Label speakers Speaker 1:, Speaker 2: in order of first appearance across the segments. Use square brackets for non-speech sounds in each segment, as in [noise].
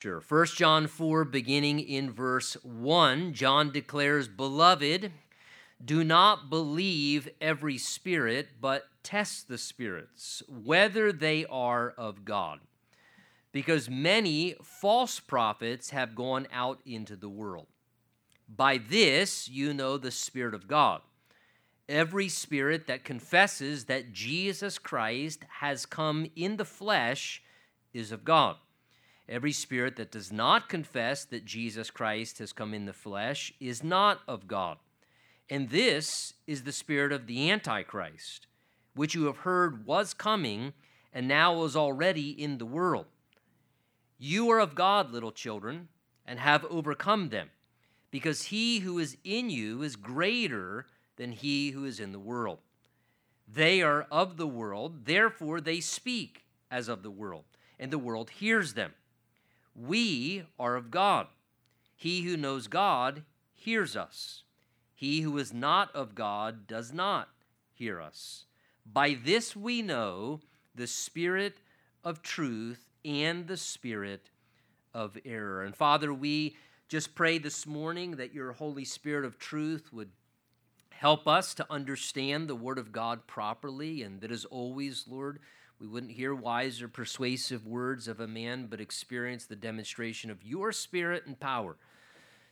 Speaker 1: Sure. 1 John 4, beginning in verse 1, John declares, Beloved, do not believe every spirit, but test the spirits, whether they are of God. Because many false prophets have gone out into the world. By this you know the Spirit of God. Every spirit that confesses that Jesus Christ has come in the flesh is of God. Every spirit that does not confess that Jesus Christ has come in the flesh is not of God. And this is the spirit of the Antichrist, which you have heard was coming and now is already in the world. You are of God, little children, and have overcome them, because he who is in you is greater than he who is in the world. They are of the world, therefore they speak as of the world, and the world hears them. We are of God. He who knows God hears us. He who is not of God does not hear us. By this we know the spirit of truth and the spirit of error. And Father, we just pray this morning that your Holy Spirit of truth would help us to understand the Word of God properly, and that as always, Lord, we wouldn't hear wise or persuasive words of a man, but experience the demonstration of your spirit and power,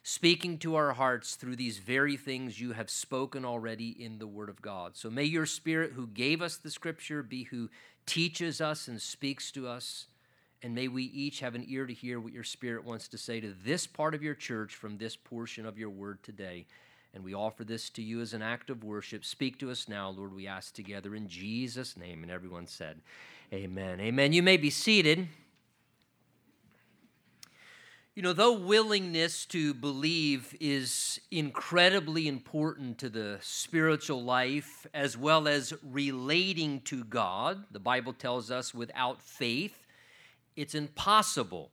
Speaker 1: speaking to our hearts through these very things you have spoken already in the Word of God. So may your spirit, who gave us the scripture, be who teaches us and speaks to us. And may we each have an ear to hear what your spirit wants to say to this part of your church from this portion of your word today. And we offer this to you as an act of worship. Speak to us now, Lord, we ask together in Jesus' name. And everyone said, Amen. Amen. You may be seated. You know, though willingness to believe is incredibly important to the spiritual life as well as relating to God, the Bible tells us without faith, it's impossible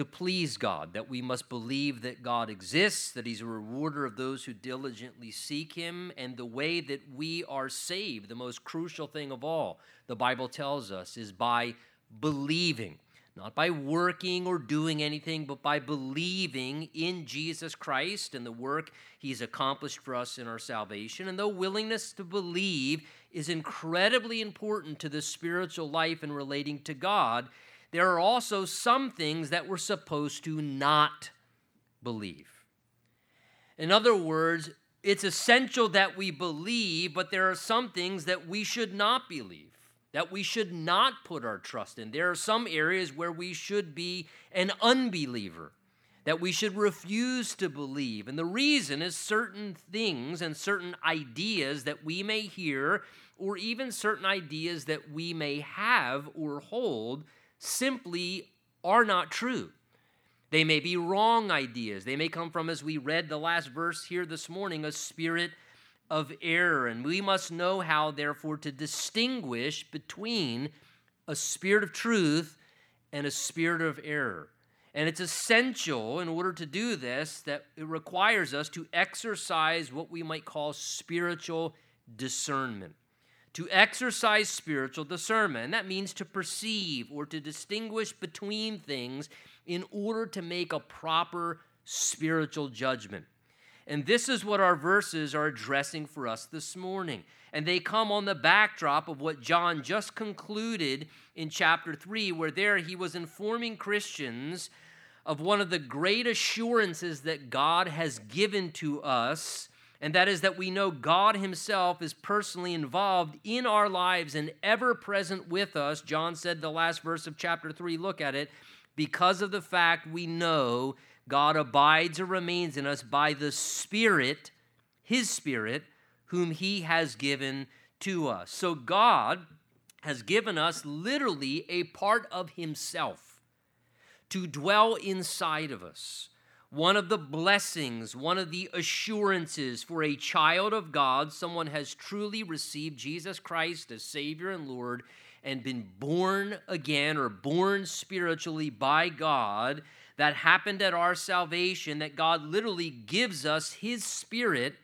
Speaker 1: to please God, that we must believe that God exists, that He's a rewarder of those who diligently seek Him, and the way that we are saved, the most crucial thing of all, the Bible tells us, is by believing. Not by working or doing anything, but by believing in Jesus Christ and the work He's accomplished for us in our salvation. And though willingness to believe is incredibly important to the spiritual life and relating to God, there are also some things that we're supposed to not believe. In other words, it's essential that we believe, but there are some things that we should not believe, that we should not put our trust in. There are some areas where we should be an unbeliever, that we should refuse to believe. And the reason is certain things and certain ideas that we may hear, or even certain ideas that we may have or hold simply are not true. They may be wrong ideas. They may come from, as we read the last verse here this morning, a spirit of error. And we must know how, therefore, to distinguish between a spirit of truth and a spirit of error. And it's essential in order to do this that it requires us to exercise what we might call spiritual discernment to exercise spiritual discernment. And that means to perceive or to distinguish between things in order to make a proper spiritual judgment. And this is what our verses are addressing for us this morning. And they come on the backdrop of what John just concluded in chapter 3, where there he was informing Christians of one of the great assurances that God has given to us and that is that we know God Himself is personally involved in our lives and ever present with us. John said the last verse of chapter 3, look at it, because of the fact we know God abides or remains in us by the Spirit, His Spirit, whom He has given to us. So God has given us literally a part of Himself to dwell inside of us one of the blessings, one of the assurances for a child of God, someone has truly received Jesus Christ as Savior and Lord and been born again or born spiritually by God, that happened at our salvation, that God literally gives us His Spirit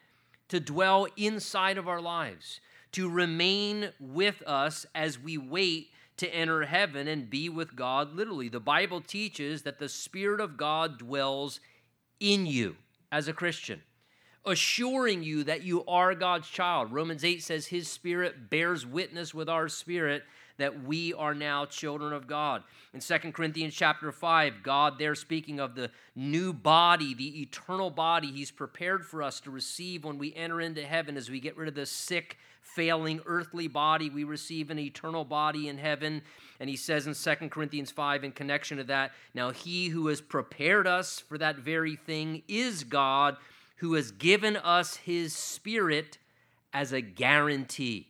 Speaker 1: to dwell inside of our lives, to remain with us as we wait to enter heaven and be with God literally. The Bible teaches that the Spirit of God dwells in you as a Christian, assuring you that you are God's child. Romans 8 says his Spirit bears witness with our spirit that we are now children of God. In 2 Corinthians chapter 5, God there speaking of the new body, the eternal body he's prepared for us to receive when we enter into heaven as we get rid of the sick, failing earthly body, we receive an eternal body in heaven. And he says in 2 Corinthians 5, in connection to that, now he who has prepared us for that very thing is God, who has given us his spirit as a guarantee.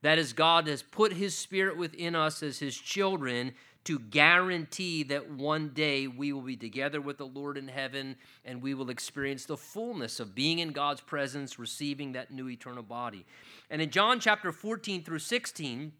Speaker 1: That is, God has put his spirit within us as his children to guarantee that one day we will be together with the Lord in heaven and we will experience the fullness of being in God's presence, receiving that new eternal body. And in John chapter 14 through 16,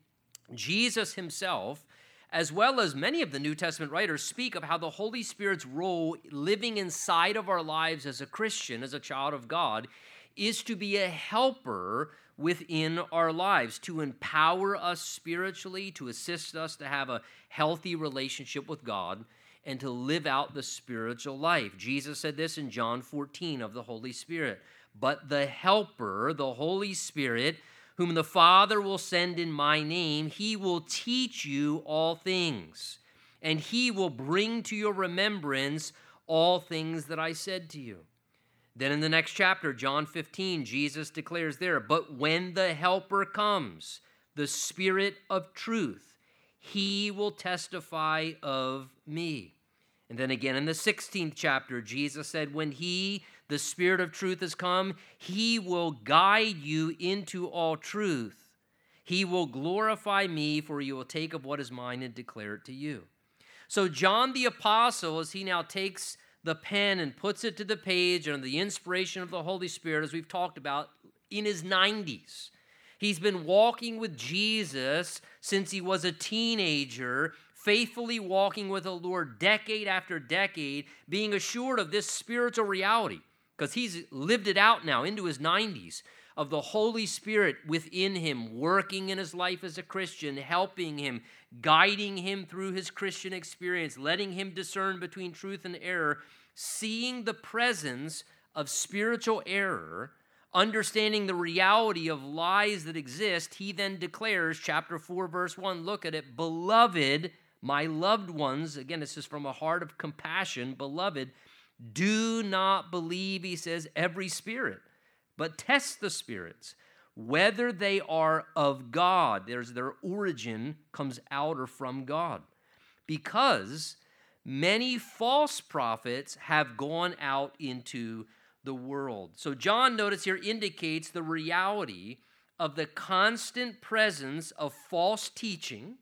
Speaker 1: Jesus himself, as well as many of the New Testament writers, speak of how the Holy Spirit's role living inside of our lives as a Christian, as a child of God, is to be a helper within our lives to empower us spiritually, to assist us to have a healthy relationship with God, and to live out the spiritual life. Jesus said this in John 14 of the Holy Spirit. But the Helper, the Holy Spirit, whom the Father will send in my name, he will teach you all things, and he will bring to your remembrance all things that I said to you. Then in the next chapter, John 15, Jesus declares there, But when the Helper comes, the Spirit of truth, he will testify of me. And then again in the 16th chapter, Jesus said, When he, the Spirit of truth, has come, he will guide you into all truth. He will glorify me, for he will take of what is mine and declare it to you. So, John the Apostle, as he now takes the pen and puts it to the page under the inspiration of the Holy Spirit, as we've talked about, in his 90s. He's been walking with Jesus since he was a teenager, faithfully walking with the Lord decade after decade, being assured of this spiritual reality, because he's lived it out now into his 90s of the Holy Spirit within him, working in his life as a Christian, helping him, guiding him through his Christian experience, letting him discern between truth and error, seeing the presence of spiritual error, understanding the reality of lies that exist, he then declares, chapter 4, verse 1, look at it, beloved, my loved ones, again, this is from a heart of compassion, beloved, do not believe, he says, every spirit but test the spirits whether they are of God. There's their origin comes out or from God. Because many false prophets have gone out into the world. So John notice here indicates the reality of the constant presence of false teaching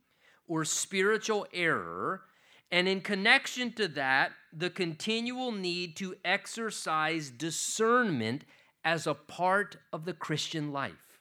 Speaker 1: or spiritual error and in connection to that, the continual need to exercise discernment as a part of the Christian life.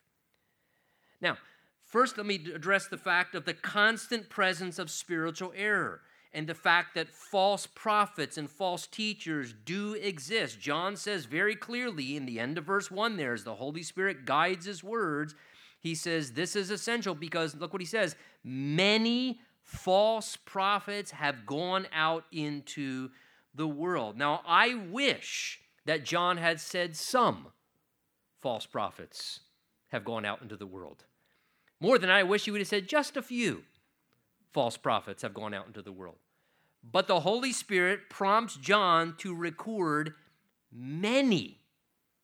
Speaker 1: Now, first, let me address the fact of the constant presence of spiritual error and the fact that false prophets and false teachers do exist. John says very clearly in the end of verse 1 there, as the Holy Spirit guides his words, he says this is essential because look what he says many false prophets have gone out into the world. Now, I wish that John had said some false prophets have gone out into the world. More than I wish he would have said just a few false prophets have gone out into the world. But the Holy Spirit prompts John to record many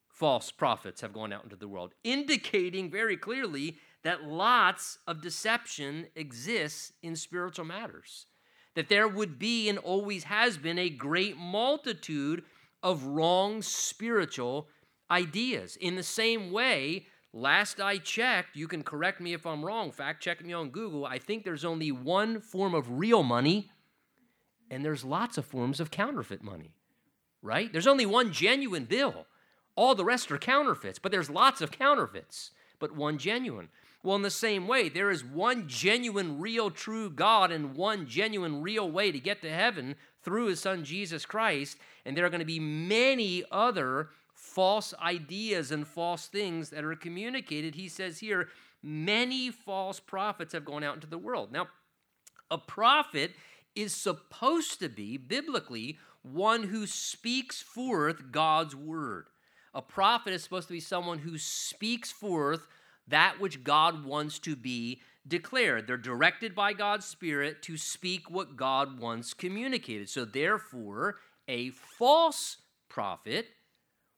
Speaker 1: false prophets have gone out into the world, indicating very clearly that lots of deception exists in spiritual matters. That there would be and always has been a great multitude of wrong spiritual ideas. In the same way, last I checked, you can correct me if I'm wrong, fact check me on Google. I think there's only one form of real money, and there's lots of forms of counterfeit money, right? There's only one genuine bill. All the rest are counterfeits, but there's lots of counterfeits, but one genuine. Well, in the same way, there is one genuine, real, true God and one genuine, real way to get to heaven through his son Jesus Christ. And there are going to be many other false ideas and false things that are communicated. He says here, many false prophets have gone out into the world. Now, A prophet is supposed to be, biblically, one who speaks forth God's word. A prophet is supposed to be someone who speaks forth that which God wants to be declared. They're directed by God's Spirit to speak what God wants communicated. So, therefore, a false prophet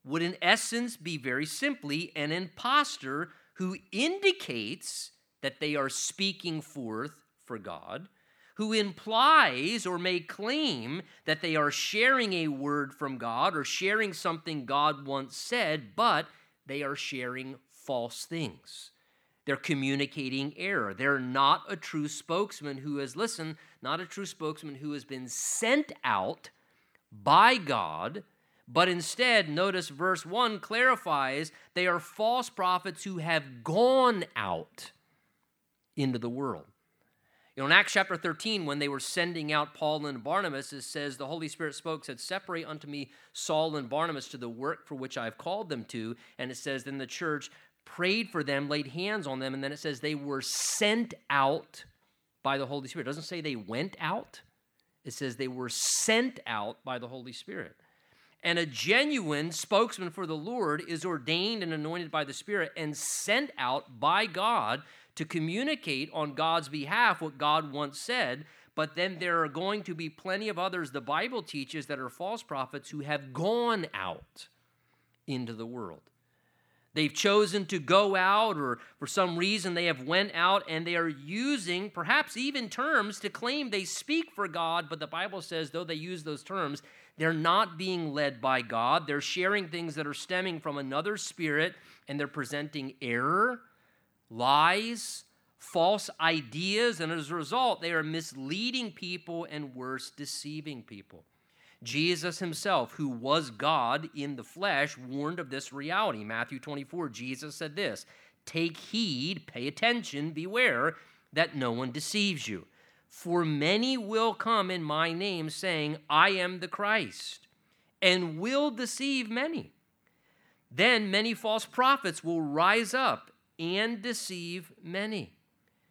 Speaker 1: would, in essence, be very simply an impostor who indicates that they are speaking forth for God, who implies or may claim that they are sharing a word from God or sharing something God once said, but they are sharing false things. They're communicating error. They're not a true spokesman who has, listened, not a true spokesman who has been sent out by God, but instead, notice verse 1 clarifies they are false prophets who have gone out into the world. You know, in Acts chapter 13, when they were sending out Paul and Barnabas, it says, The Holy Spirit spoke, said, Separate unto me Saul and Barnabas to the work for which I have called them to. And it says, Then the church prayed for them, laid hands on them, and then it says they were sent out by the Holy Spirit. It doesn't say they went out, it says they were sent out by the Holy Spirit. And a genuine spokesman for the Lord is ordained and anointed by the Spirit and sent out by God to communicate on God's behalf what God once said. But then there are going to be plenty of others, the Bible teaches, that are false prophets who have gone out into the world. They've chosen to go out, or for some reason they have went out and they are using perhaps even terms to claim they speak for God, but the Bible says, though they use those terms, they're not being led by God. They're sharing things that are stemming from another spirit, and they're presenting error, lies, false ideas, and as a result, they are misleading people and worse, deceiving people. Jesus himself, who was God in the flesh, warned of this reality. Matthew 24, Jesus said this Take heed, pay attention, beware that no one deceives you. For many will come in my name, saying, I am the Christ, and will deceive many. Then many false prophets will rise up and deceive many.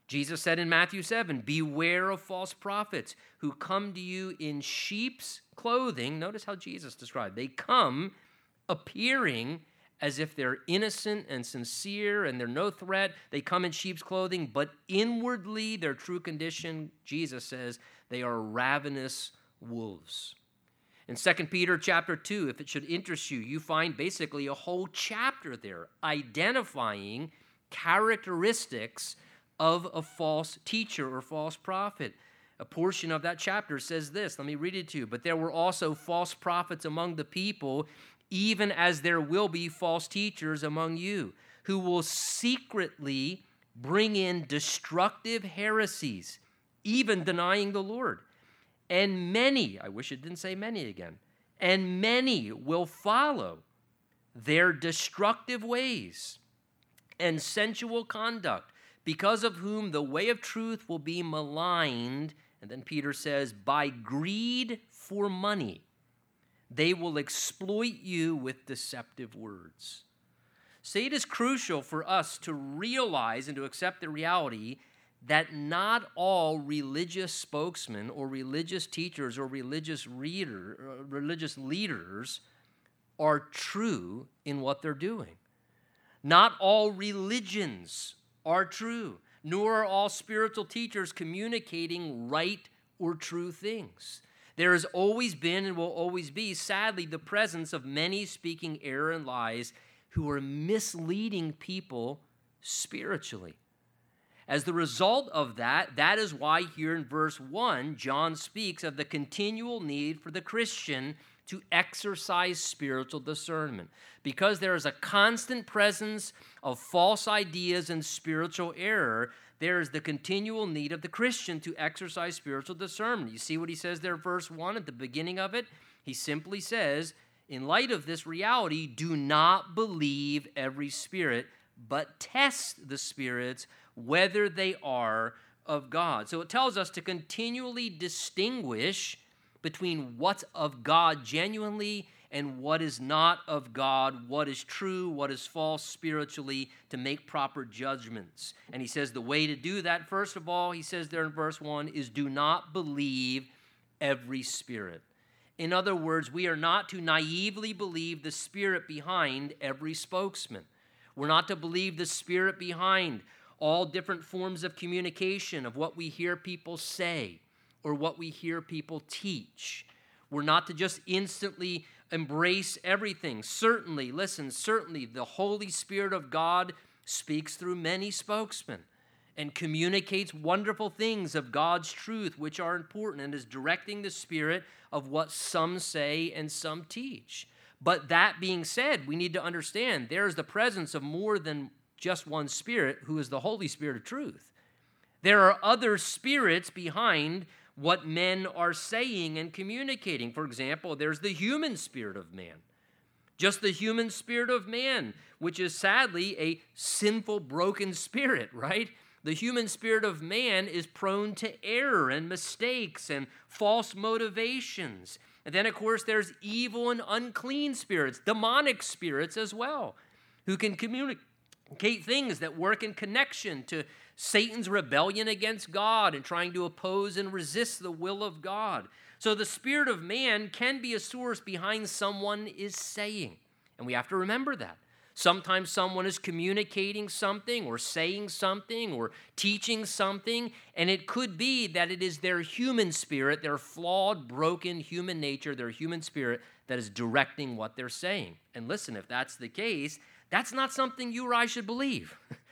Speaker 1: Jesus said in Matthew 7 Beware of false prophets who come to you in sheep's clothing. Notice how Jesus described they come appearing as if they're innocent and sincere and they're no threat. They come in sheep's clothing, but inwardly, their true condition, Jesus says, they are ravenous wolves. In 2 Peter chapter 2, if it should interest you, you find basically a whole chapter there identifying characteristics of a false teacher or false prophet. A portion of that chapter says this. Let me read it to you. But there were also false prophets among the people, even as there will be false teachers among you, who will secretly bring in destructive heresies, even denying the Lord. And many, I wish it didn't say many again, and many will follow their destructive ways and sensual conduct because of whom the way of truth will be maligned. And then Peter says, by greed for money, they will exploit you with deceptive words. See, it is crucial for us to realize and to accept the reality that not all religious spokesmen or religious teachers or religious reader, uh, religious leaders are true in what they're doing. Not all religions are true, nor are all spiritual teachers communicating right or true things. There has always been and will always be, sadly, the presence of many speaking error and lies who are misleading people spiritually. As the result of that, that is why here in verse 1, John speaks of the continual need for the Christian to exercise spiritual discernment because there is a constant presence of false ideas and spiritual error. There is the continual need of the Christian to exercise spiritual discernment. You see what he says there, verse 1 at the beginning of it? He simply says, in light of this reality, do not believe every spirit, but test the spirits whether they are of God. So it tells us to continually distinguish between what's of God genuinely and what is not of God, what is true, what is false spiritually, to make proper judgments. And he says the way to do that, first of all, he says there in verse 1, is do not believe every spirit. In other words, we are not to naively believe the spirit behind every spokesman. We're not to believe the spirit behind all different forms of communication of what we hear people say or what we hear people teach. We're not to just instantly embrace everything. Certainly, listen, certainly the Holy Spirit of God speaks through many spokesmen and communicates wonderful things of God's truth, which are important, and is directing the spirit of what some say and some teach. But that being said, we need to understand there is the presence of more than just one spirit, who is the Holy Spirit of truth. There are other spirits behind what men are saying and communicating. For example, there's the human spirit of man. Just the human spirit of man, which is sadly a sinful, broken spirit, right? The human spirit of man is prone to error and mistakes and false motivations. And then, of course, there's evil and unclean spirits, demonic spirits as well, who can communicate things that work in connection to Satan's rebellion against God and trying to oppose and resist the will of God. So the spirit of man can be a source behind someone is saying. And we have to remember that. Sometimes someone is communicating something or saying something or teaching something, and it could be that it is their human spirit, their flawed, broken human nature, their human spirit that is directing what they're saying. And listen, if that's the case, that's not something you or I should believe. [laughs]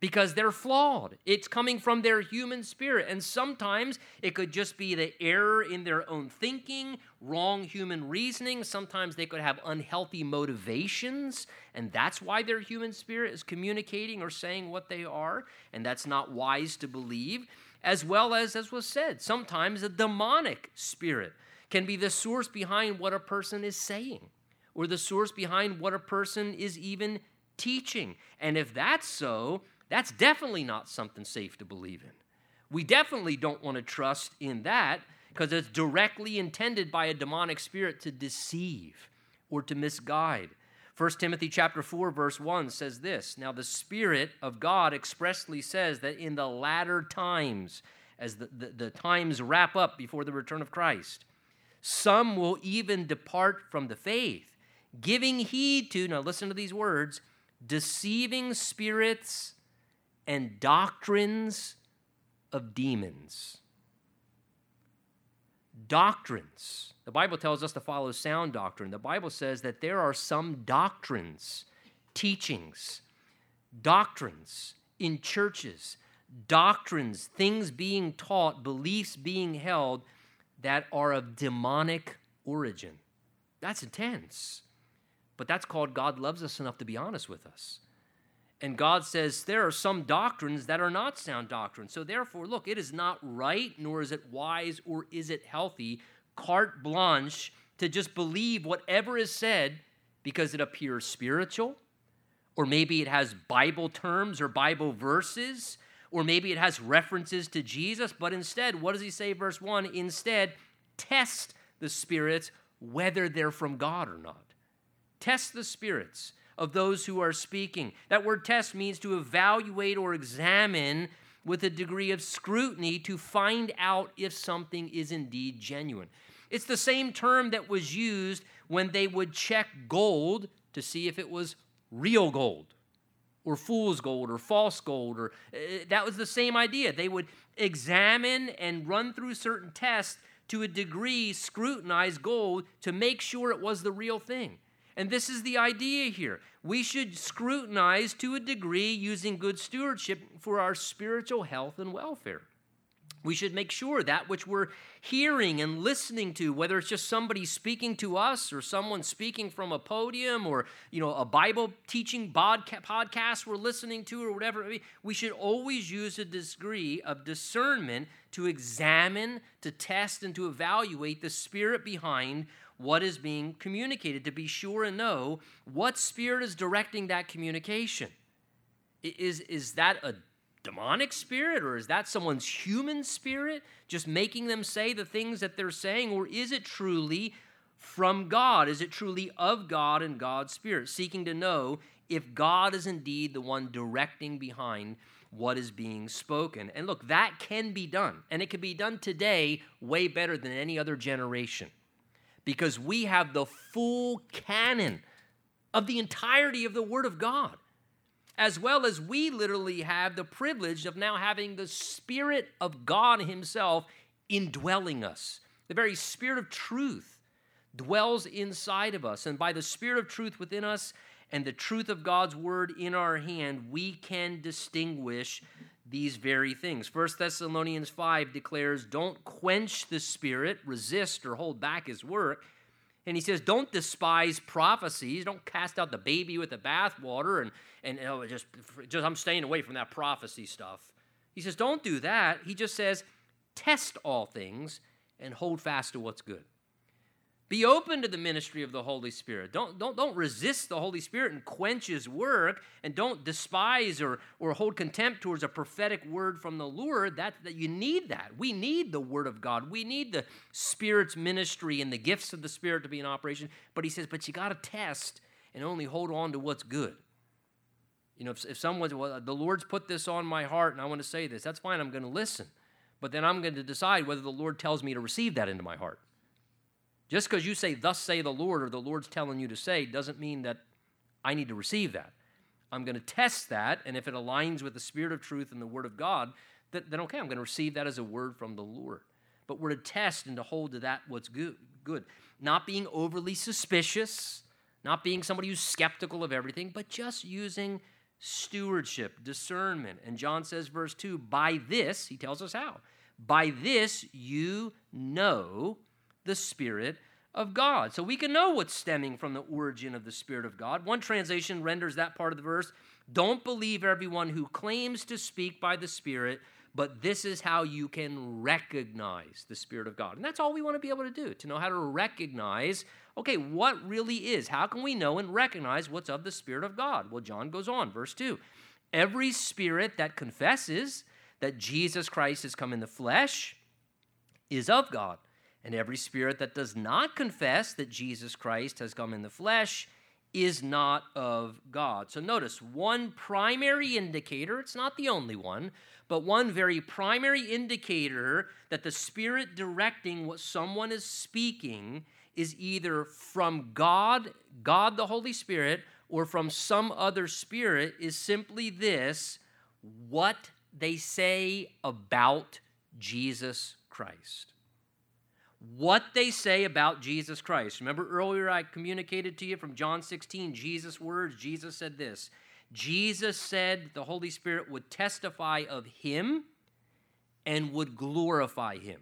Speaker 1: because they're flawed. It's coming from their human spirit. And sometimes it could just be the error in their own thinking, wrong human reasoning. Sometimes they could have unhealthy motivations, and that's why their human spirit is communicating or saying what they are, and that's not wise to believe. As well as, as was said, sometimes a demonic spirit can be the source behind what a person is saying or the source behind what a person is even teaching. And if that's so, that's definitely not something safe to believe in. We definitely don't want to trust in that because it's directly intended by a demonic spirit to deceive or to misguide. 1 Timothy chapter 4 verse 1 says this, now the spirit of God expressly says that in the latter times as the, the, the times wrap up before the return of Christ, some will even depart from the faith, giving heed to, now listen to these words, deceiving spirits and doctrines of demons. Doctrines. The Bible tells us to follow sound doctrine. The Bible says that there are some doctrines, teachings, doctrines in churches, doctrines, things being taught, beliefs being held that are of demonic origin. That's intense. But that's called God loves us enough to be honest with us. And God says there are some doctrines that are not sound doctrines. So, therefore, look, it is not right, nor is it wise, or is it healthy, carte blanche, to just believe whatever is said because it appears spiritual, or maybe it has Bible terms or Bible verses, or maybe it has references to Jesus. But instead, what does he say, verse 1? Instead, test the spirits whether they're from God or not. Test the spirits of those who are speaking. That word test means to evaluate or examine with a degree of scrutiny to find out if something is indeed genuine. It's the same term that was used when they would check gold to see if it was real gold or fool's gold or false gold or uh, that was the same idea. They would examine and run through certain tests to a degree scrutinize gold to make sure it was the real thing. And this is the idea here. We should scrutinize to a degree using good stewardship for our spiritual health and welfare. We should make sure that which we're hearing and listening to, whether it's just somebody speaking to us or someone speaking from a podium or you know a Bible teaching podcast we're listening to or whatever, we should always use a degree of discernment to examine, to test, and to evaluate the spirit behind what is being communicated, to be sure and know what spirit is directing that communication. Is, is that a demonic spirit or is that someone's human spirit just making them say the things that they're saying? Or is it truly from God? Is it truly of God and God's Spirit? Seeking to know if God is indeed the one directing behind what is being spoken. And look, that can be done. And it can be done today way better than any other generation because we have the full canon of the entirety of the Word of God, as well as we literally have the privilege of now having the Spirit of God Himself indwelling us. The very Spirit of truth dwells inside of us. And by the Spirit of truth within us and the truth of God's Word in our hand, we can distinguish these very things. 1 Thessalonians 5 declares, Don't quench the Spirit, resist or hold back His work. And he says, Don't despise prophecies. Don't cast out the baby with the bathwater and, and oh, just, just, I'm staying away from that prophecy stuff. He says, Don't do that. He just says, Test all things and hold fast to what's good. Be open to the ministry of the Holy Spirit. Don't, don't, don't resist the Holy Spirit and quench his work, and don't despise or, or hold contempt towards a prophetic word from the Lord. That, that you need that. We need the word of God. We need the Spirit's ministry and the gifts of the Spirit to be in operation. But he says, but you got to test and only hold on to what's good. You know, if, if someone's, well, the Lord's put this on my heart and I want to say this, that's fine. I'm to listen. But then I'm to decide whether the Lord tells me to receive that into my heart. Just because you say, Thus say the Lord, or the Lord's telling you to say, doesn't mean that I need to receive that. I'm going to test that, and if it aligns with the Spirit of truth and the Word of God, then okay, I'm going to receive that as a word from the Lord. But we're to test and to hold to that what's good. good. Not being overly suspicious, not being somebody who's skeptical of everything, but just using stewardship, discernment. And John says, verse 2, by this, he tells us how. By this you know the Spirit of God. So we can know what's stemming from the origin of the Spirit of God. One translation renders that part of the verse Don't believe everyone who claims to speak by the Spirit, but this is how you can recognize the Spirit of God. And that's all we want to be able to do to know how to recognize okay, what really is? How can we know and recognize what's of the Spirit of God? Well, John goes on, verse 2. Every spirit that confesses that Jesus Christ has come in the flesh is of God. And every spirit that does not confess that Jesus Christ has come in the flesh is not of God. So notice one primary indicator, it's not the only one, but one very primary indicator that the spirit directing what someone is speaking is either from God, God the Holy Spirit, or from some other spirit is simply this what they say about Jesus Christ what they say about Jesus Christ. Remember earlier I communicated to you from John 16, Jesus' words. Jesus said this Jesus said the Holy Spirit would testify of him and would glorify him.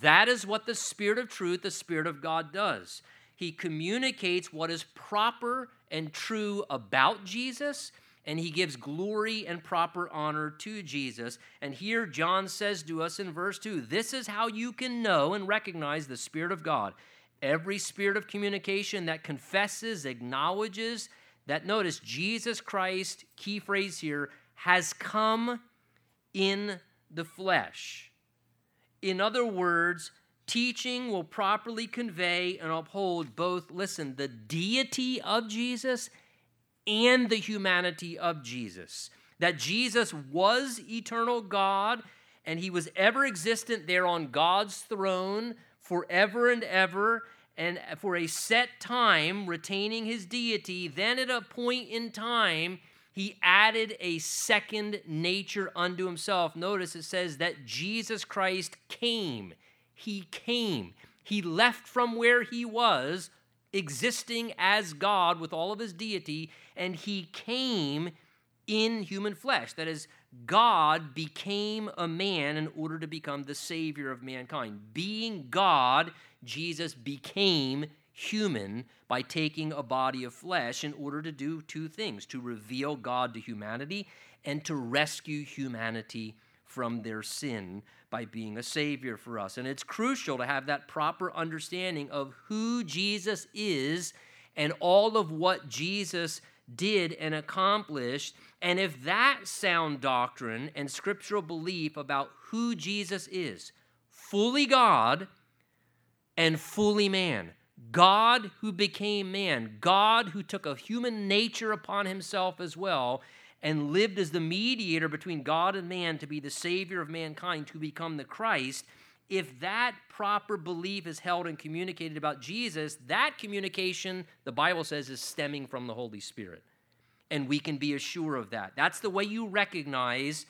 Speaker 1: That is what the Spirit of truth, the Spirit of God, does. He communicates what is proper and true about Jesus and he gives glory and proper honor to Jesus. And here John says to us in verse 2 this is how you can know and recognize the Spirit of God. Every spirit of communication that confesses, acknowledges, that notice Jesus Christ, key phrase here, has come in the flesh. In other words, teaching will properly convey and uphold both, listen, the deity of Jesus and the humanity of Jesus. That Jesus was eternal God and he was ever existent there on God's throne forever and ever and for a set time retaining his deity. Then at a point in time, he added a second nature unto himself. Notice it says that Jesus Christ came. He came. He left from where he was existing as God with all of his deity, and he came in human flesh. That is, God became a man in order to become the Savior of mankind. Being God, Jesus became human by taking a body of flesh in order to do two things to reveal God to humanity and to rescue humanity from their sin by being a Savior for us. And it's crucial to have that proper understanding of who Jesus is and all of what Jesus did and accomplished. And if that sound doctrine and scriptural belief about who Jesus is, fully God and fully man, God who became man, God who took a human nature upon himself as well and lived as the mediator between God and man to be the Savior of mankind, to become the Christ, if that proper belief is held and communicated about Jesus, that communication, the Bible says, is stemming from the Holy Spirit. And we can be assured of that. That's the way you recognize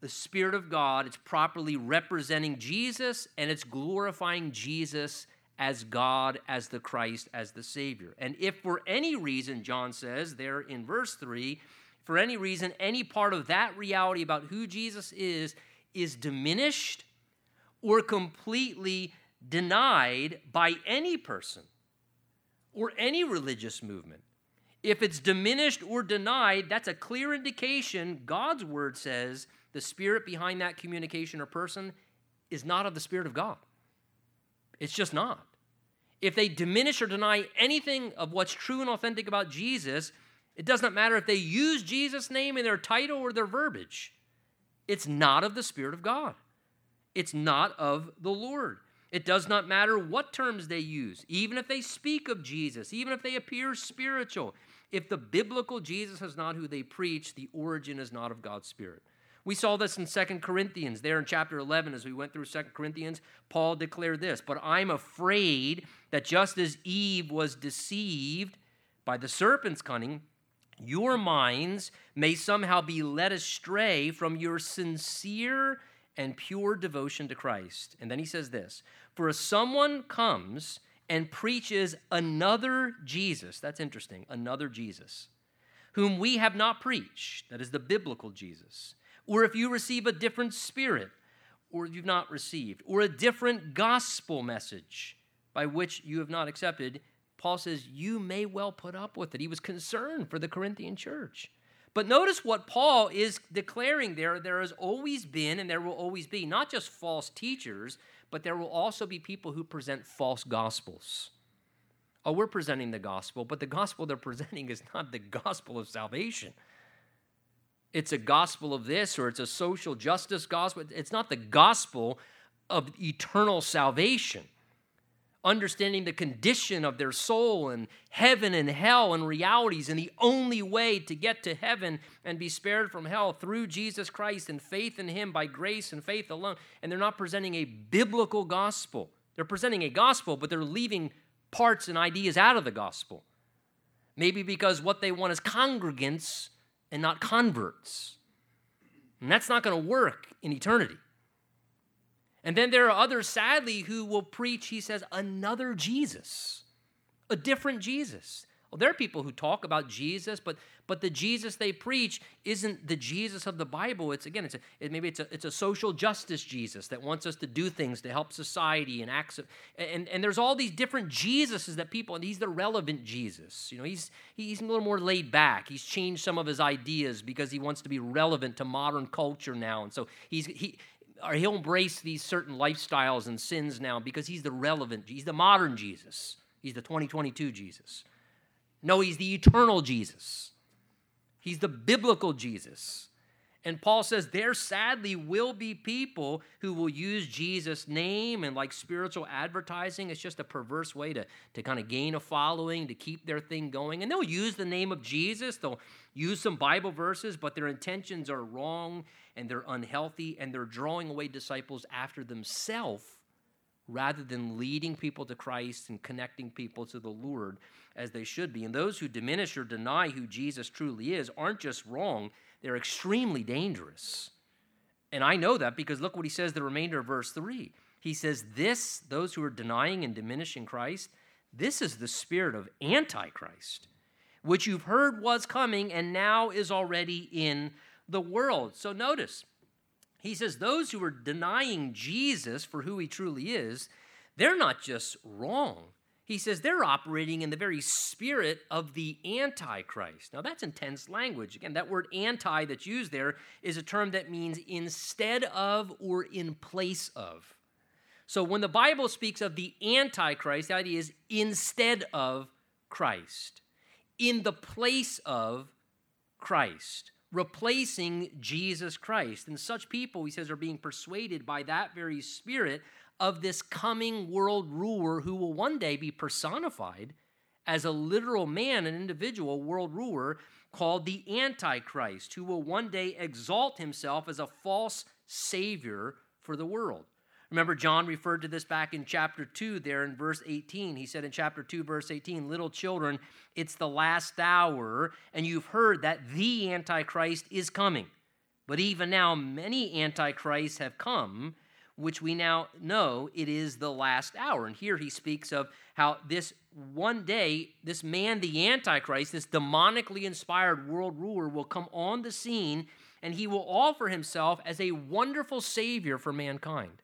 Speaker 1: the Spirit of God. It's properly representing Jesus and it's glorifying Jesus as God, as the Christ, as the Savior. And if for any reason, John says there in verse 3, for any reason, any part of that reality about who Jesus is is diminished or completely denied by any person or any religious movement. If it's diminished or denied, that's a clear indication, God's word says, the spirit behind that communication or person is not of the Spirit of God. It's just not. If they diminish or deny anything of what's true and authentic about Jesus, it does not matter if they use Jesus' name in their title or their verbiage. It's not of the Spirit of God. It's not of the Lord. It does not matter what terms they use, even if they speak of Jesus, even if they appear spiritual. If the biblical Jesus is not who they preach, the origin is not of God's Spirit. We saw this in Second Corinthians, there in chapter 11, as we went through Second Corinthians. Paul declared this But I'm afraid that just as Eve was deceived by the serpent's cunning, your minds may somehow be led astray from your sincere and pure devotion to Christ. And then he says this For if someone comes and preaches another Jesus, that's interesting, another Jesus, whom we have not preached, that is the biblical Jesus, or if you receive a different spirit, or you've not received, or a different gospel message by which you have not accepted, Paul says, You may well put up with it. He was concerned for the Corinthian church. But notice what Paul is declaring there. There has always been and there will always be not just false teachers, but there will also be people who present false gospels. Oh, we're presenting the gospel, but the gospel they're [laughs] presenting is not the gospel of salvation. It's a gospel of this or it's a social justice gospel. It's not the gospel of eternal salvation understanding the condition of their soul and heaven and hell and realities, and the only way to get to heaven and be spared from hell through Jesus Christ and faith in Him by grace and faith alone. And they're not presenting a biblical gospel. They're presenting a gospel, but they're leaving parts and ideas out of the gospel. Maybe because what they want is congregants and not converts. And that's not going to work in eternity. And then there are others, sadly, who will preach, he says, another Jesus, a different Jesus. Well, there are people who talk about Jesus, but but the Jesus they preach isn't the Jesus of the Bible. It's again, it's a, it, maybe it's a it's a social justice Jesus that wants us to do things to help society and acts. Of, and and there's all these different Jesuses that people, and he's the relevant Jesus. You know, he's he's a little more laid back. He's changed some of his ideas because he wants to be relevant to modern culture now, and so he's he or he'll embrace these certain lifestyles and sins now because he's the relevant, he's the modern Jesus. He's the 2022 Jesus. No, he's the eternal Jesus. He's the biblical Jesus. And Paul says there sadly will be people who will use Jesus' name and like spiritual advertising. It's just a perverse way to, to kind of gain a following, to keep their thing going. And they'll use the name of Jesus, they'll use some Bible verses, but their intentions are wrong and they're unhealthy and they're drawing away disciples after themselves rather than leading people to Christ and connecting people to the Lord as they should be. And those who diminish or deny who Jesus truly is aren't just wrong, they're extremely dangerous. And I know that because look what he says the remainder of verse 3. He says, This, those who are denying and diminishing Christ, this is the spirit of Antichrist, which you've heard was coming and now is already in the world. So notice, he says those who are denying Jesus for who he truly is, they're not just wrong. He says they're operating in the very spirit of the Antichrist. Now, that's intense language. Again, that word anti that's used there is a term that means instead of or in place of. So, when the Bible speaks of the Antichrist, the idea is instead of Christ, in the place of Christ replacing Jesus Christ. And such people, he says, are being persuaded by that very spirit of this coming world ruler who will one day be personified as a literal man, an individual world ruler called the Antichrist, who will one day exalt himself as a false savior for the world. Remember, John referred to this back in chapter 2, there in verse 18. He said in chapter 2, verse 18, Little children, it's the last hour, and you've heard that the Antichrist is coming. But even now, many Antichrists have come, which we now know it is the last hour. And here he speaks of how this one day, this man, the Antichrist, this demonically inspired world ruler, will come on the scene and he will offer himself as a wonderful savior for mankind.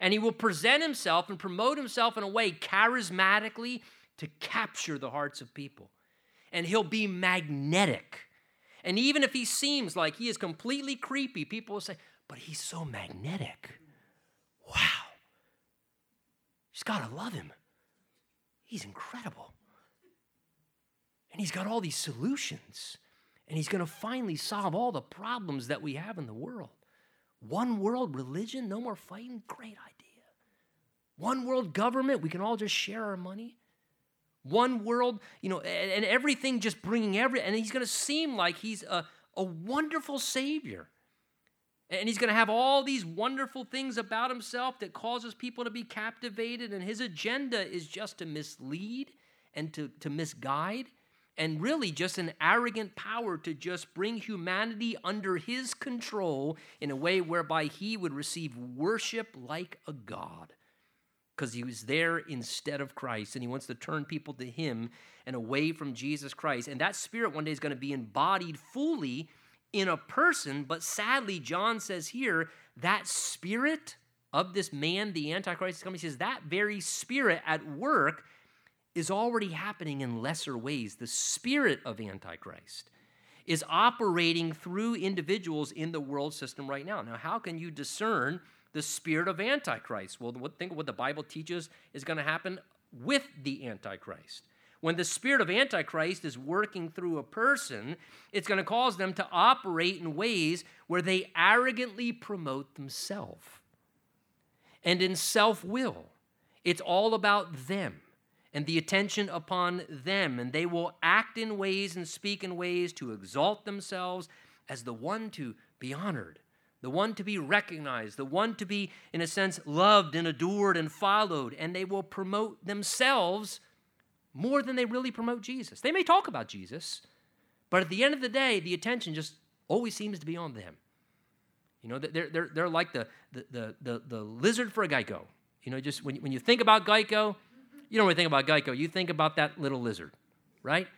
Speaker 1: And he will present himself and promote himself in a way charismatically to capture the hearts of people. And he'll be magnetic. And even if he seems like he is completely creepy, people will say, but he's so magnetic. Wow. You just gotta love him. He's incredible. And he's got all these solutions. And he's gonna finally solve all the problems that we have in the world. One world religion, no more fighting, great idea. One world government, we can all just share our money. One world, you know, and, and everything just bringing every, and he's gonna seem like he's a, a wonderful savior. And he's going to have all these wonderful things about himself that causes people to be captivated. And his agenda is just to mislead and to, to misguide, and really just an arrogant power to just bring humanity under his control in a way whereby he would receive worship like a God. Because he was there instead of Christ, and he wants to turn people to him and away from Jesus Christ. And that spirit one day is going to be embodied fully in a person, but sadly, John says here that spirit of this man, the Antichrist, is coming. He says that very spirit at work is already happening in lesser ways. The spirit of Antichrist is operating through individuals in the world system right now. Now, how can you discern the spirit of Antichrist? Well, think of what the Bible teaches is going to happen with the Antichrist. When the spirit of Antichrist is working through a person, it's going to cause them to operate in ways where they arrogantly promote themselves. And in self will, it's all about them and the attention upon them. And they will act in ways and speak in ways to exalt themselves as the one to be honored, the one to be recognized, the one to be, in a sense, loved and adored and followed. And they will promote themselves more than they really promote Jesus. They may talk about Jesus, but at the end of the day, the attention just always seems to be on them. You know, they're, they're, they're like the, the, the, the, lizard for a Geico. You know, just when, when you think about Geico, you don't really think about Geico, you think about that little lizard, right?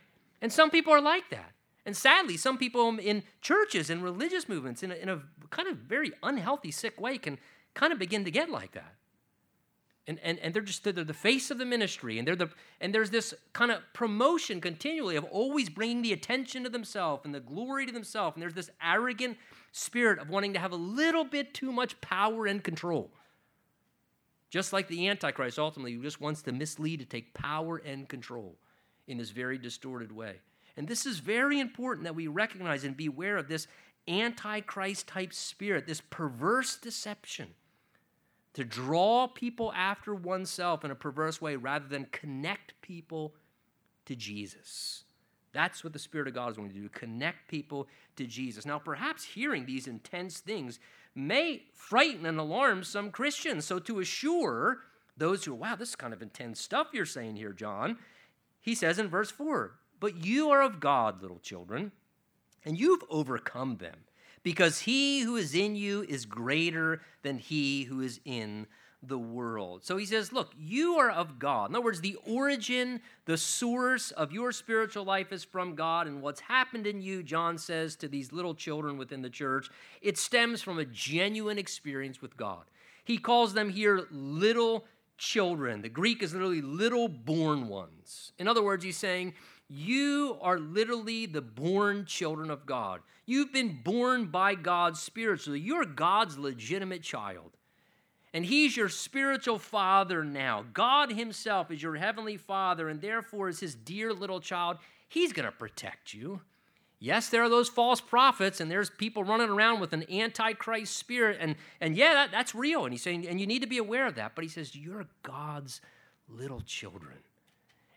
Speaker 1: And some people are like that. And sadly, some people in churches and religious movements, in a, in a kind of very unhealthy, sick way, can kind of begin to get like that and, and, and they're just they're the face of the ministry and they're the and there's this kind of promotion continually of always bringing the attention to themselves and the glory to themselves and there's this arrogant spirit of wanting to have a little bit too much power and control just like the antichrist ultimately who just wants to mislead to take power and control in this very distorted way and this is very important that we recognize and beware of this antichrist type spirit this perverse deception to draw people after oneself in a perverse way rather than connect people to Jesus. That's what the Spirit of God is going to do connect people to Jesus. Now, perhaps hearing these intense things may frighten and alarm some Christians. So, to assure those who, wow, this is kind of intense stuff you're saying here, John, he says in verse 4 But you are of God, little children, and you've overcome them because he who is in you is greater than he who is in the world. So he says, Look, you are of God. In other words, the origin, the source of your spiritual life is from God. And what's happened in you, John says to these little children within the church, it stems from a genuine experience with God. He calls them here little children. The Greek is literally little born ones. In other words, he's saying, you are literally the born children of God. You've been born by God spiritually. You're God's legitimate child. And He's your spiritual father now. God Himself is your heavenly father, and therefore, as His dear little child, He's going to protect you. Yes, there are those false prophets, and there's people running around with an antichrist spirit, and, and yeah, that, that's real. And he's saying, and you need to be aware of that. But he says, You're God's little children.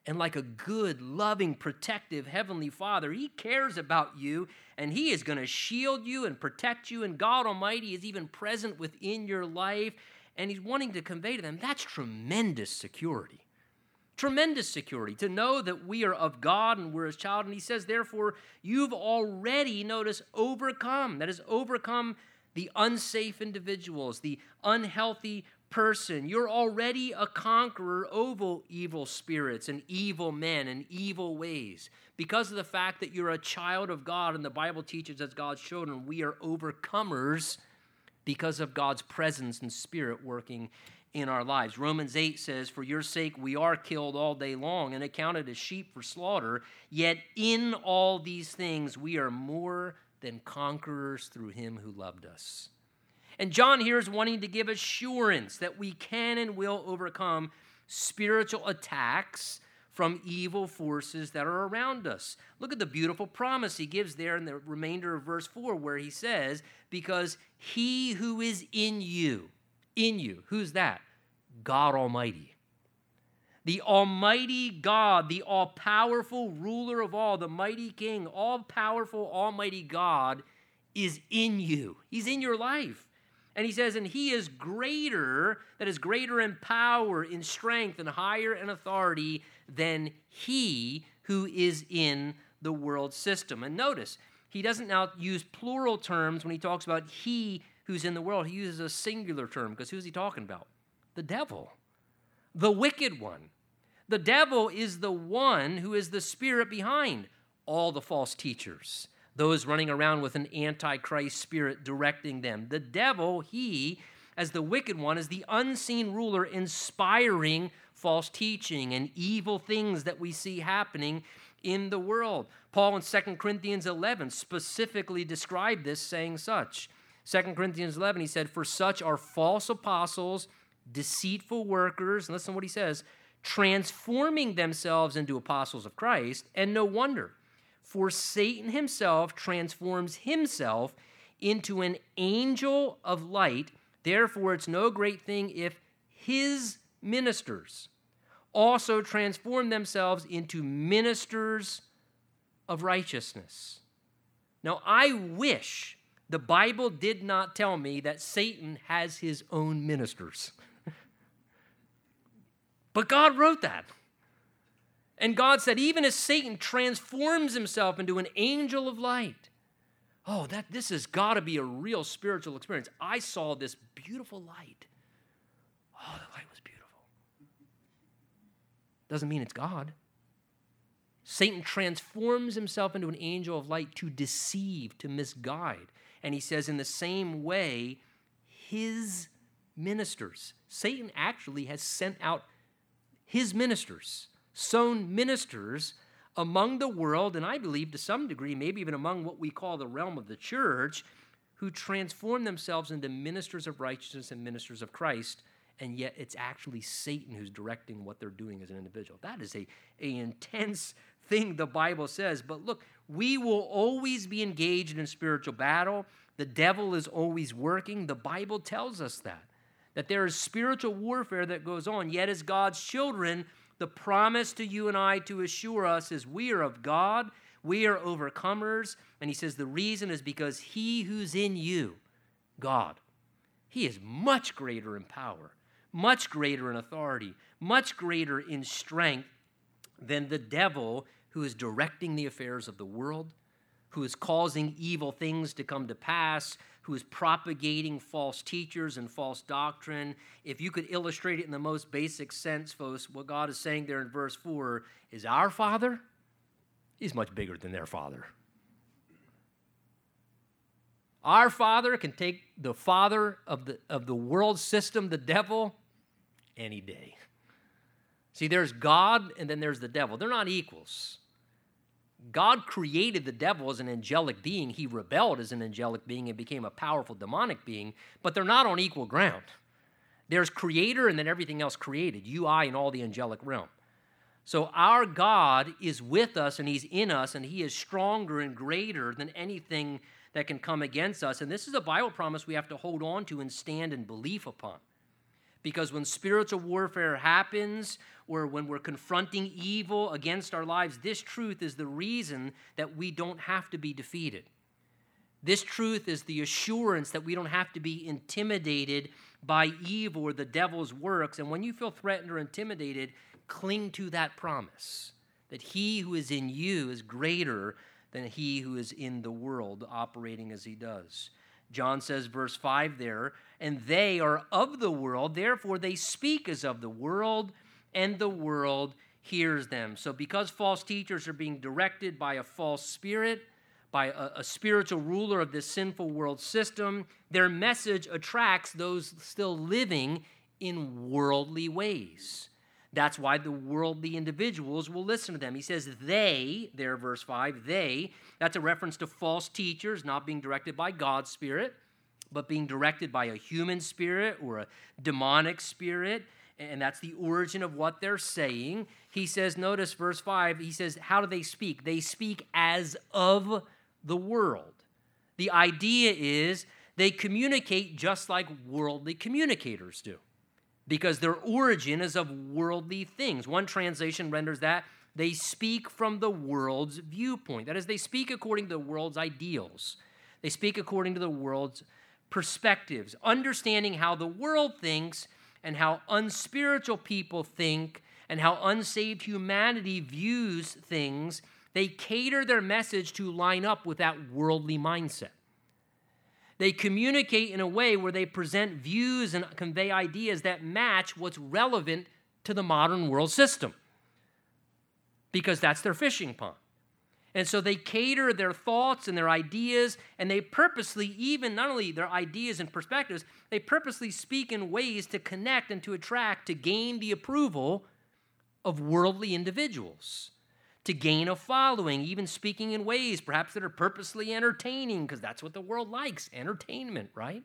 Speaker 1: And like a good, loving, protective Heavenly Father, He cares about you and He is going to shield you and protect you. And God Almighty is even present within your life. And He's wanting to convey to them that's tremendous security. Tremendous security to know that we are of God and we're His child. And He says, therefore, you've already, notice, overcome. That is, overcome the unsafe individuals, the unhealthy person. You're already a conqueror over evil spirits and evil men and evil ways. Because of the fact that you're a child of God, and the Bible teaches as God's children, we are overcomers because of God's presence and spirit working in our lives. Romans 8 says, For your sake we are killed all day long and accounted as sheep for slaughter, yet in all these things we are more than conquerors through him who loved us. And John here is wanting to give assurance that we can and will overcome spiritual attacks from evil forces that are around us. Look at the beautiful promise he gives there in the remainder of verse 4, where he says, Because he who is in you, in you, who's that? God Almighty. The Almighty God, the all powerful ruler of all, the mighty King, all powerful, Almighty God is in you. He's in your life. And he says, and he is greater, that is greater in power, in strength, and higher in authority than he who is in the world system. And notice, he doesn't now use plural terms when he talks about he who's in the world. He uses a singular term because who's he talking about? The devil, the wicked one. The devil is the one who is the spirit behind all the false teachers those running around with an antichrist spirit directing them. The devil, he, as the wicked one, is the unseen ruler inspiring false teaching and evil things that we see happening in the world. Paul in 2 Corinthians 11 specifically described this, saying such. 2 Corinthians 11, he said, For such are false apostles, deceitful workers, and listen to what he says, transforming themselves into apostles of Christ, and no wonder. For Satan himself transforms himself into an angel of light. Therefore, it's no great thing if his ministers also transform themselves into ministers of righteousness. Now, I wish the Bible did not tell me that Satan has his own ministers. [laughs] but God wrote that. And God said, even as Satan transforms himself into an angel of light, oh, that this has got to be a real spiritual experience. I saw this beautiful light. Oh, the light was beautiful. Doesn't mean it's God. Satan transforms himself into an angel of light to deceive, to misguide. And he says, in the same way, his ministers, Satan actually has sent out his ministers sown ministers among the world, and I believe to some degree, maybe even among what we call the realm of the church, who transform themselves into ministers of righteousness and ministers of Christ, and yet it's actually Satan who's directing what they're doing as an individual. That is a, a intense thing the Bible says. But look, we will always be engaged in spiritual battle. The devil is always working. The Bible tells us that. That there is spiritual warfare that goes on. Yet, as God's children, the promise to you and I to assure us is we are of God, we are overcomers. And he says the reason is because he who's in you, God, he is much greater in power, much greater in authority, much greater in strength than the devil who is directing the affairs of the world, who is causing evil things to come to pass, who is propagating false teachers and false doctrine. If you could illustrate it in the most basic sense, folks, what God is saying there in verse 4 is our Father is much bigger than their Father. Our Father can take the Father of the, of the world system, the devil, any day. See, there's God and then there's the devil. They're not equals. God created the devil as an angelic being. He rebelled as an angelic being and became a powerful demonic being, but they're not on equal ground. There's creator and then everything else created, you, I, and all the angelic realm. So our God is with us and He's in us, and He is stronger and greater than anything that can come against us. And this is a Bible promise we have to hold on to and stand in belief upon. Because when spiritual warfare happens, or when we're confronting evil against our lives, this truth is the reason that we don't have to be defeated. This truth is the assurance that we don't have to be intimidated by evil or the devil's works. And when you feel threatened or intimidated, cling to that promise that he who is in you is greater than he who is in the world, operating as he does. John says, verse 5 there, and they are of the world, therefore they speak as of the world, and the world hears them. So, because false teachers are being directed by a false spirit, by a, a, spiritual ruler of this sinful world system, their message attracts those still living in worldly ways. That's why the worldly individuals will listen to them. He says, they, there, verse 5, they, that's a reference to false teachers not being directed by God's Spirit, but being directed by a human spirit or a demonic spirit. And that's the origin of what they're saying. He says, notice verse 5, he says, How do they speak? They speak as of the world. The idea is they communicate just like worldly communicators do because their origin is of worldly things. One translation renders that they speak from the world's viewpoint. That is, they speak according to the world's ideals, they speak according to the world's perspectives, understanding how the world thinks and how unspiritual people think and how unsaved humanity views things. They cater their message to line up with that worldly mindset. They communicate in a way where they present views and convey ideas that match what's relevant to the modern world system because that's their fishing pond. And so they cater their thoughts and their ideas, and they purposely, even not only their ideas and perspectives, they purposely speak in ways to connect and to attract, to gain the approval of worldly individuals to gain a following, even speaking in ways perhaps that are purposely entertaining, because that's what the world likes entertainment, right?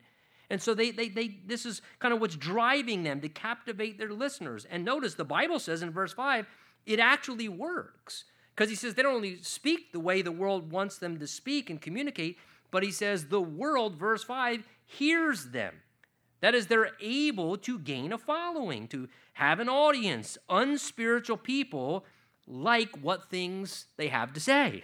Speaker 1: And so they, they, they, this is kind of what's driving them to captivate their listeners. And notice the Bible says in verse 5, it actually works. Because he says they don't only speak the way the world wants them to speak and communicate, but he says the world, verse 5, hears them. That is, they're able to gain a following, to have an audience. Unspiritual people like what things they have to say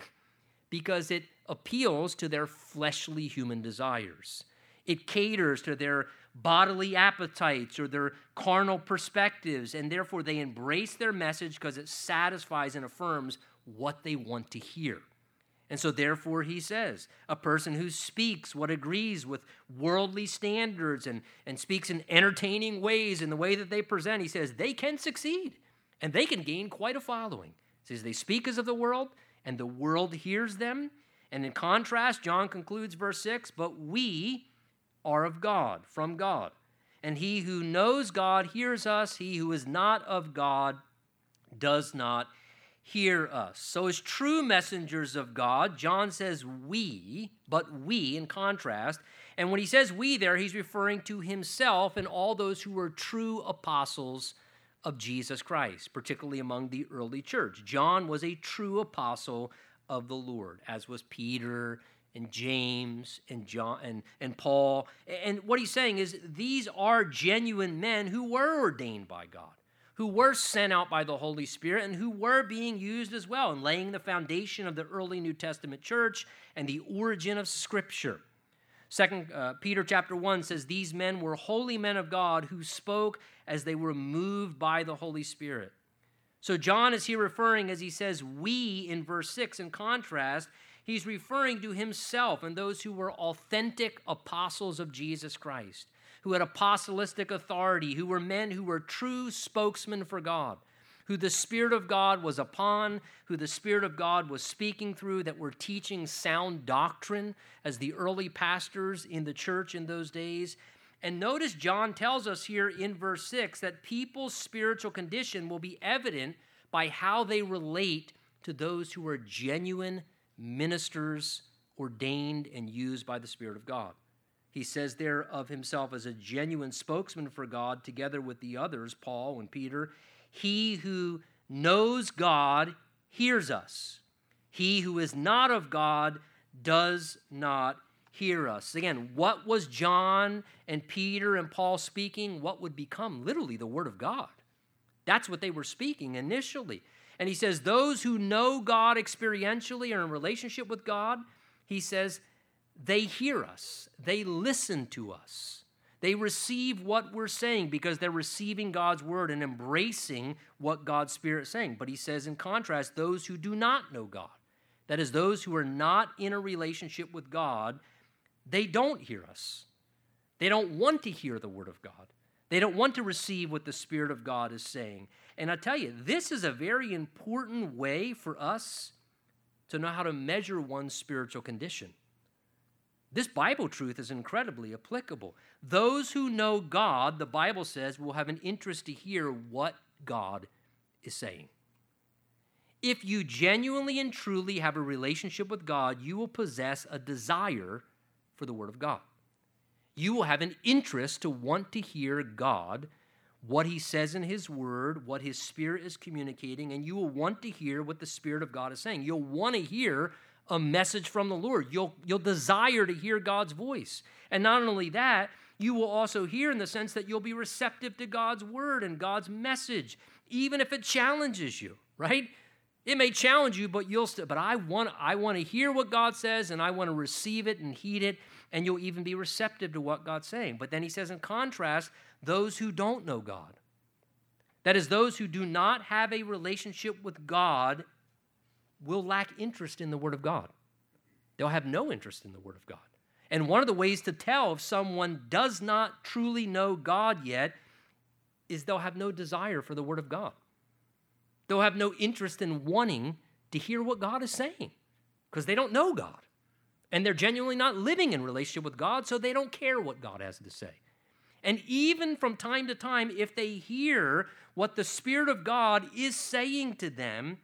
Speaker 1: because it appeals to their fleshly human desires. It caters to their bodily appetites or their carnal perspectives, and therefore they embrace their message because it satisfies and affirms what they want to hear. And so, therefore, he says, a person who speaks what agrees with worldly standards and, and speaks in entertaining ways in the way that they present, he says they can succeed and they can gain quite a following. He says they speak as of the world, and the world hears them. And in contrast, John concludes verse 6 But we are of God, from God. And he who knows God hears us, he who is not of God does not hear us. So, as true messengers of God, John says we, but we in contrast. And when he says we there, he's referring to himself and all those who were true apostles of Jesus Christ, particularly among the early church. John was a true apostle of the Lord, as was Peter and James and John and, and Paul. And what he's saying is these are genuine men who were ordained by God, who were sent out by the Holy Spirit, and who were being used as well in laying the foundation of the early New Testament church and the origin of Scripture. Second uh, Peter chapter 1 says these men were holy men of God who spoke as they were moved by the Holy Spirit. So John is here referring as he says we in verse 6 in contrast, he's referring to himself and those who were authentic apostles of Jesus Christ, who had apostolistic authority, who were men who were true spokesmen for God who the Spirit of God was upon, who the Spirit of God was speaking through, that were teaching sound doctrine as the early pastors in the church in those days. And notice John tells us here in verse 6 that people's spiritual condition will be evident by how they relate to those who are genuine ministers ordained and used by the Spirit of God. He says there of himself as a genuine spokesman for God, together with the others, Paul and Peter, he who knows God hears us. He who is not of God does not hear us. Again, what was John and Peter and Paul speaking? What would become literally the Word of God. That's what they were speaking initially. And he says, Those who know God experientially or in relationship with God, he says, they hear us, they listen to us. They receive what we're saying because they're receiving God's word and embracing what God's Spirit is saying. But he says, in contrast, those who do not know God, that is, those who are not in a relationship with God, they don't hear us. They don't want to hear the word of God. They don't want to receive what the Spirit of God is saying. And I tell you, this is a very important way for us to know how to measure one's spiritual condition. This Bible truth is incredibly applicable. Those who know God, the Bible says, will have an interest to hear what God is saying. If you genuinely and truly have a relationship with God, you will possess a desire for the Word of God. You will have an interest to want to hear God, what He says in His Word, what His Spirit is communicating, and you will want to hear what the Spirit of God is saying. You'll want to hear a message from the Lord. You'll, you'll desire to hear God's voice. And not only that, you will also hear in the sense that you'll be receptive to God's word and God's message, even if it challenges you, right? It may challenge you, but you'll still, but I want, I want to hear what God says and I want to receive it and heed it, and you'll even be receptive to what God's saying. But then he says, in contrast, those who don't know God, that is, those who do not have a relationship with God will lack interest in the Word of God. They'll have no interest in the Word of God. And one of the ways to tell if someone does not truly know God yet is they'll have no desire for the Word of God. They'll have no interest in wanting to hear what God is saying because they don't know God. And they're genuinely not living in relationship with God, so they don't care what God has to say. And even from time to time, if they hear what the Spirit of God is saying to them,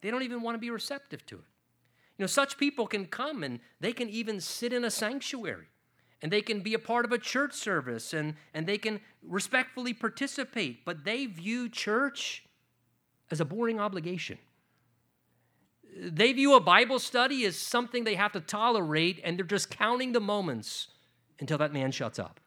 Speaker 1: they don't even want to be receptive to it. You know, such people can come and they can even sit in a sanctuary and they can be a part of a church service and, and they can respectfully participate, but they view church as a boring obligation. They view a Bible study as something they have to tolerate, and they're just counting the moments until that man shuts up.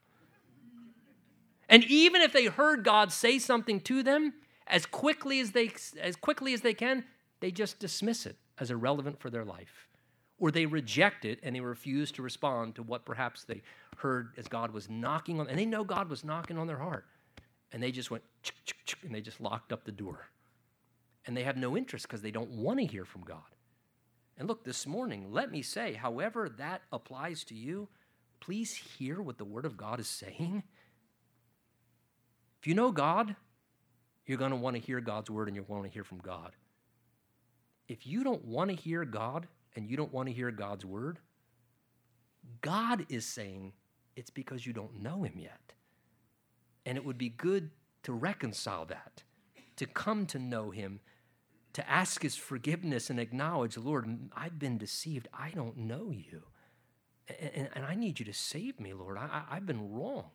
Speaker 1: And even if they heard God say something to them, as quickly as they as quickly as they can, they just dismiss it as irrelevant for their life. Or they reject it and they refuse to respond to what perhaps they heard as God was knocking on, and they know God was knocking on their heart. And they just went, and they just locked up the door. And they have no interest because they don't want to hear from God. And look, this morning, let me say, however that applies to you, please hear what the Word of God is saying. If you know God, you're going to want to hear God's Word and you're going to hear from God if you don't want to hear God and you don't want to hear God's word, God is saying it's because you don't know him yet. And it would be good to reconcile that, to come to know him, to ask his forgiveness and acknowledge, Lord, I've been deceived. I don't know you. And, and I need you to save me, Lord. I, I've been wrong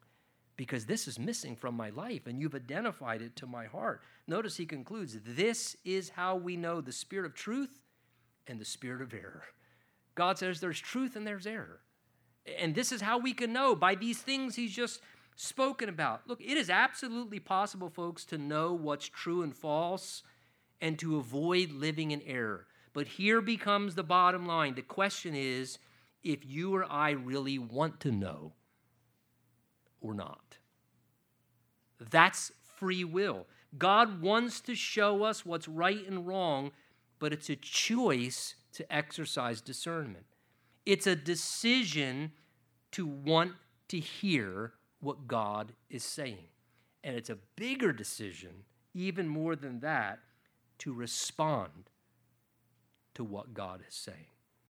Speaker 1: because this is missing from my life and you've identified it to my heart. Notice he concludes this is how we know the spirit of truth and the spirit of error. God says there's truth and there's error. And this is how we can know by these things he's just spoken about. Look, it is absolutely possible, folks, to know what's true and false and to avoid living in error. But here becomes the bottom line. The question is if you or I really want to know or not. That's free will. God wants to show us what's right and wrong, but it's a choice to exercise discernment. It's a decision to want to hear what God is saying. And it's a bigger decision, even more than that, to respond to what God is saying.